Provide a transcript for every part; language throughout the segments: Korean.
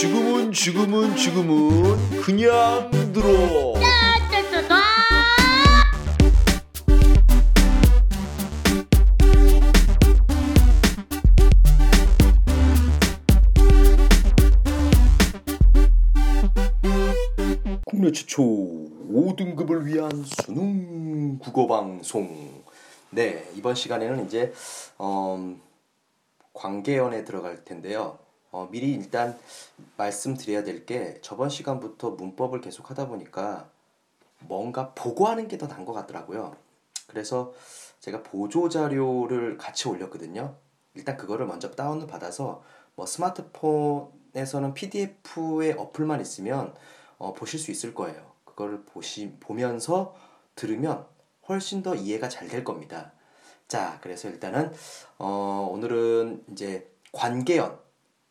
지금은 지금은 지금은 그냥 들어. 국내 최초 5등급을 위한 수능 국어 방송. 네, 이번 시간에는 이제 어, 관계연에 들어갈 텐데요. 어, 미리 일단 말씀드려야 될 게 저번 시간부터 문법을 계속 하다 보니까 뭔가 보고하는 게 더 나은 것 같더라고요. 그래서 제가 보조 자료를 같이 올렸거든요. 일단 그거를 먼저 다운을 받아서 뭐 스마트폰에서는 PDF의 어플만 있으면 어, 보실 수 있을 거예요. 그거를 보시 보면서 들으면 훨씬 더 이해가 잘 될 겁니다. 자, 그래서 일단은 어, 오늘은 이제 관계연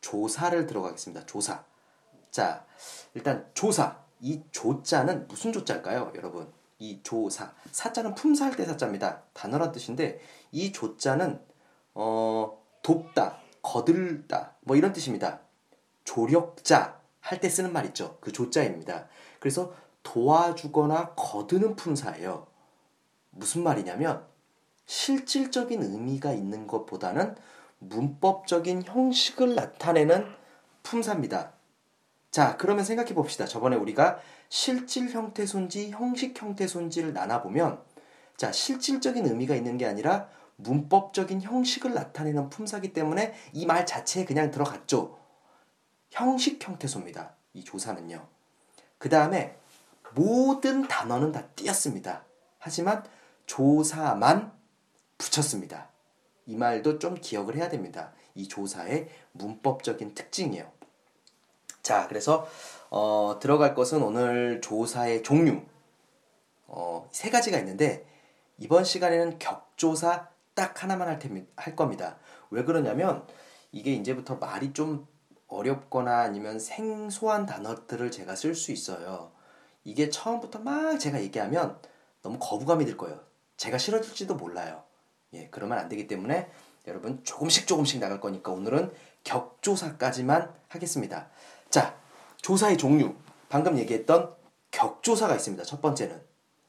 조사를 들어가겠습니다. 조사. 자, 일단 조사. 이 조자는 무슨 조자일까요, 여러분? 이 조사. 사자는 품사할 때 사자입니다. 단어란 뜻인데 이 조자는 어, 돕다, 거들다 뭐 이런 뜻입니다. 조력자 할 때 쓰는 말 있죠. 그 조자입니다. 그래서 도와주거나 거드는 품사예요. 무슨 말이냐면 실질적인 의미가 있는 것보다는 문법적인 형식을 나타내는 품사입니다. 자, 그러면 생각해 봅시다. 저번에 우리가 실질 형태 손지, 형식 형태 손지를 나눠보면 자, 실질적인 의미가 있는 게 아니라 문법적인 형식을 나타내는 품사기 때문에 이 말 자체에 그냥 들어갔죠. 형식 형태소입니다. 이 조사는요. 그 다음에 모든 단어는 다 띄었습니다. 하지만 조사만 붙였습니다. 이 말도 좀 기억을 해야 됩니다. 이 조사의 문법적인 특징이에요. 자, 그래서 어, 들어갈 것은 오늘 조사의 종류 어, 세 가지가 있는데 이번 시간에는 격조사 딱 하나만 할, 테미, 할 겁니다. 왜 그러냐면 이게 이제부터 말이 좀 어렵거나 아니면 생소한 단어들을 제가 쓸 수 있어요. 이게 처음부터 막 제가 얘기하면 너무 거부감이 들 거예요. 제가 싫어질지도 몰라요. 예, 그러면 안 되기 때문에 여러분 조금씩 조금씩 나갈 거니까 오늘은 격조사까지만 하겠습니다. 자, 조사의 종류. 방금 얘기했던 격조사가 있습니다. 첫 번째는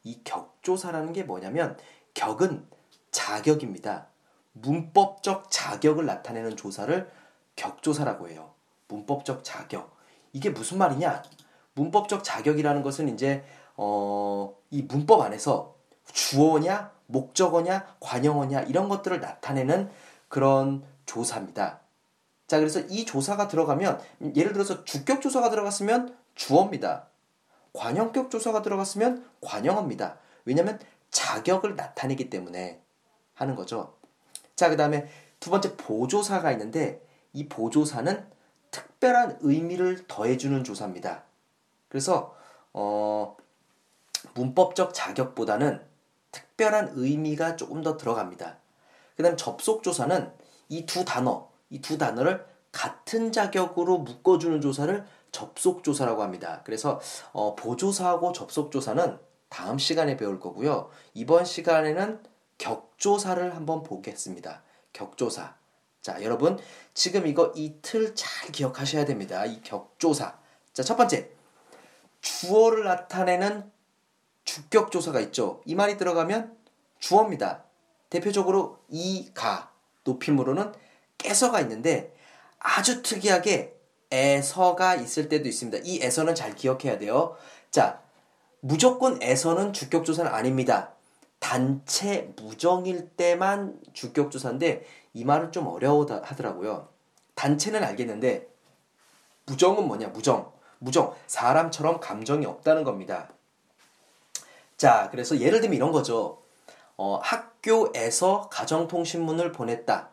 이 격조사라는 게 뭐냐면 격은 자격입니다. 문법적 자격을 나타내는 조사를 격조사라고 해요. 문법적 자격. 이게 무슨 말이냐? 문법적 자격이라는 것은 이제 어, 이 문법 안에서 주어냐, 목적어냐, 관형어냐 이런 것들을 나타내는 그런 조사입니다. 자, 그래서 이 조사가 들어가면 예를 들어서 주격 조사가 들어갔으면 주어입니다. 관형격 조사가 들어갔으면 관형어입니다. 왜냐하면 자격을 나타내기 때문에 하는 거죠. 자, 그 다음에 두 번째 보조사가 있는데 이 보조사는 특별한 의미를 더해주는 조사입니다. 그래서 어, 문법적 자격보다는 특별한 의미가 조금 더 들어갑니다. 그 다음 접속조사는 이 두 단어, 이 두 단어를 같은 자격으로 묶어주는 조사를 접속조사라고 합니다. 그래서 어, 보조사하고 접속조사는 다음 시간에 배울 거고요. 이번 시간에는 격조사를 한번 보겠습니다. 격조사. 자, 여러분, 지금 이거 이 틀 잘 기억하셔야 됩니다. 이 격조사. 자, 첫 번째. 주어를 나타내는 주격 조사가 있죠. 이 말이 들어가면 주어입니다. 대표적으로 이, 가, 높임으로는 깨서가 있는데 아주 특이하게 에서가 있을 때도 있습니다. 이 에서는 잘 기억해야 돼요. 자, 무조건 에서는 주격 조사는 아닙니다. 단체 무정일 때만 주격 조사인데 이 말은 좀 어려워 하더라고요. 단체는 알겠는데 무정은 뭐냐? 무정. 무정. 사람처럼 감정이 없다는 겁니다. 자, 그래서 예를 들면 이런 거죠. 어, 학교에서 가정통신문을 보냈다.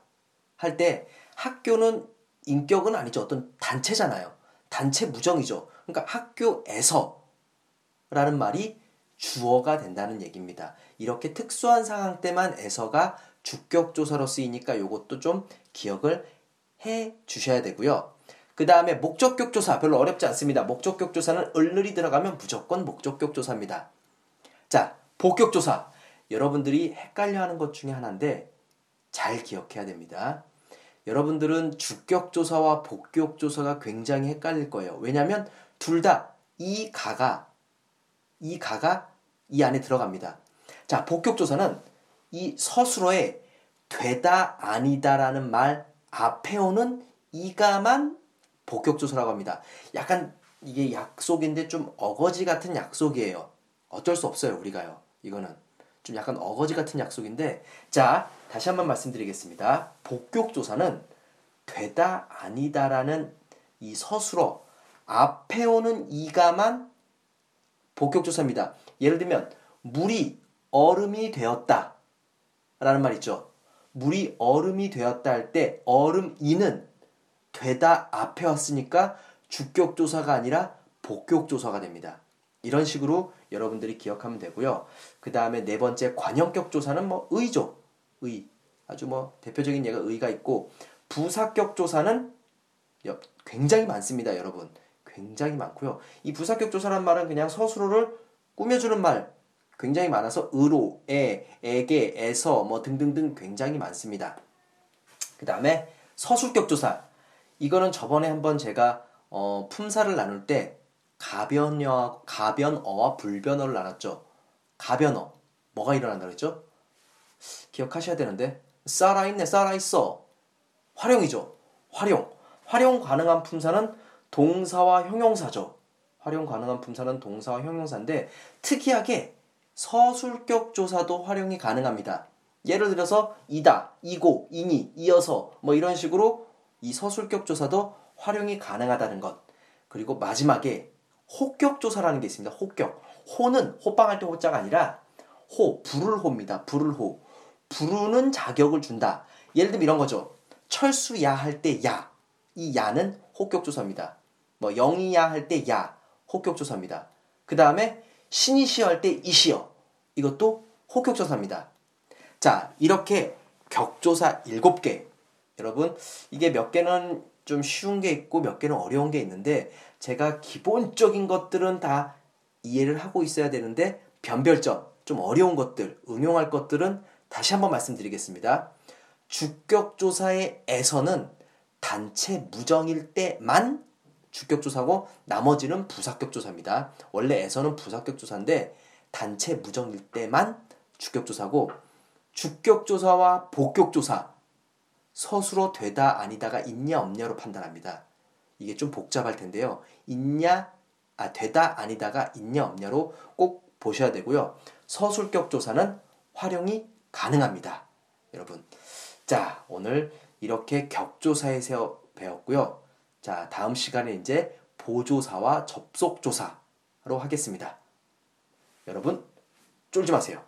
할 때 학교는 인격은 아니죠. 어떤 단체잖아요. 단체 무정이죠. 그러니까 학교에서 라는 말이 주어가 된다는 얘기입니다. 이렇게 특수한 상황 때만 에서가 주격조사로 쓰이니까 이것도 좀 기억을 해 주셔야 되고요. 그 다음에 목적격 조사 별로 어렵지 않습니다. 목적격 조사는 을늘이 들어가면 무조건 목적격 조사입니다. 자, 복격 조사. 여러분들이 헷갈려 하는 것 중에 하나인데 잘 기억해야 됩니다. 여러분들은 주격조사와 복격조사가 굉장히 헷갈릴 거예요. 왜냐하면 둘 다 이 가가 이 가가 이 안에 들어갑니다. 자, 복격조사는 이 서술어에 되다 아니다라는 말 앞에 오는 이가만 복격조사라고 합니다. 약간 이게 약속인데 좀 어거지 같은 약속이에요. 어쩔 수 없어요, 우리가요. 이거는 좀 약간 어거지 같은 약속인데 자, 다시 한번 말씀드리겠습니다. 복격조사는 되다 아니다라는 이 서술어 앞에 오는 이가만 복격조사입니다. 예를 들면 물이 얼음이 되었다 라는 말 있죠. 물이 얼음이 되었다 할 때 얼음 이는 되다 앞에 왔으니까 주격조사가 아니라 복격조사가 됩니다. 이런 식으로 여러분들이 기억하면 되고요. 그 다음에 네 번째 관형격 조사는 뭐 의죠. 의. 아주 뭐 대표적인 예가 의가 있고 부사격 조사는 굉장히 많습니다, 여러분. 굉장히 많고요. 이 부사격 조사란 말은 그냥 서술어를 꾸며주는 말 굉장히 많아서 의로, 에, 에게, 에서 뭐 등등등 굉장히 많습니다. 그 다음에 서술격 조사. 이거는 저번에 한번 제가 어, 품사를 나눌 때 가변어, 가변어와 불변어를 나눴죠. 가변어. 뭐가 일어난다 그랬죠? 기억하셔야 되는데 살아있네, 살아있어. 활용이죠. 활용. 활용 가능한 품사는 동사와 형용사죠. 활용 가능한 품사는 동사와 형용사인데 특이하게 서술격 조사도 활용이 가능합니다. 예를 들어서 이다, 이고, 이니, 이어서 뭐 이런 식으로 이 서술격 조사도 활용이 가능하다는 것. 그리고 마지막에 호격 조사라는 게 있습니다. 호격. 호는 호빵할 때 호자가 아니라 호, 부를 호입니다. 부를 호. 부르는 자격을 준다. 예를 들면 이런 거죠. 철수야 할 때 야. 이 야는 호격조사입니다. 뭐 영이야 할 때 야. 호격조사입니다. 그 다음에 신이시여 할 때 이시여. 이것도 호격조사입니다. 자, 이렇게 격조사 7개. 여러분, 이게 몇 개는 좀 쉬운 게 있고 몇 개는 어려운 게 있는데 제가 기본적인 것들은 다 이해를 하고 있어야 되는데 변별점, 좀 어려운 것들, 응용할 것들은 다시 한번 말씀드리겠습니다. 주격조사의 에서는 단체 무정일 때만 주격조사고 나머지는 부사격조사입니다. 원래 에서는 부사격조사인데 단체 무정일 때만 주격조사고 주격조사와 복격조사 서술어 되다 아니다가 있냐 없냐로 판단합니다. 이게 좀 복잡할 텐데요. 있냐 아 되다 아니다가 있냐 없냐로 꼭 보셔야 되고요. 서술격 조사는 활용이 가능합니다. 여러분. 자, 오늘 이렇게 격조사에서 배웠고요. 자, 다음 시간에 이제 보조사와 접속조사로 하겠습니다. 여러분, 쫄지 마세요.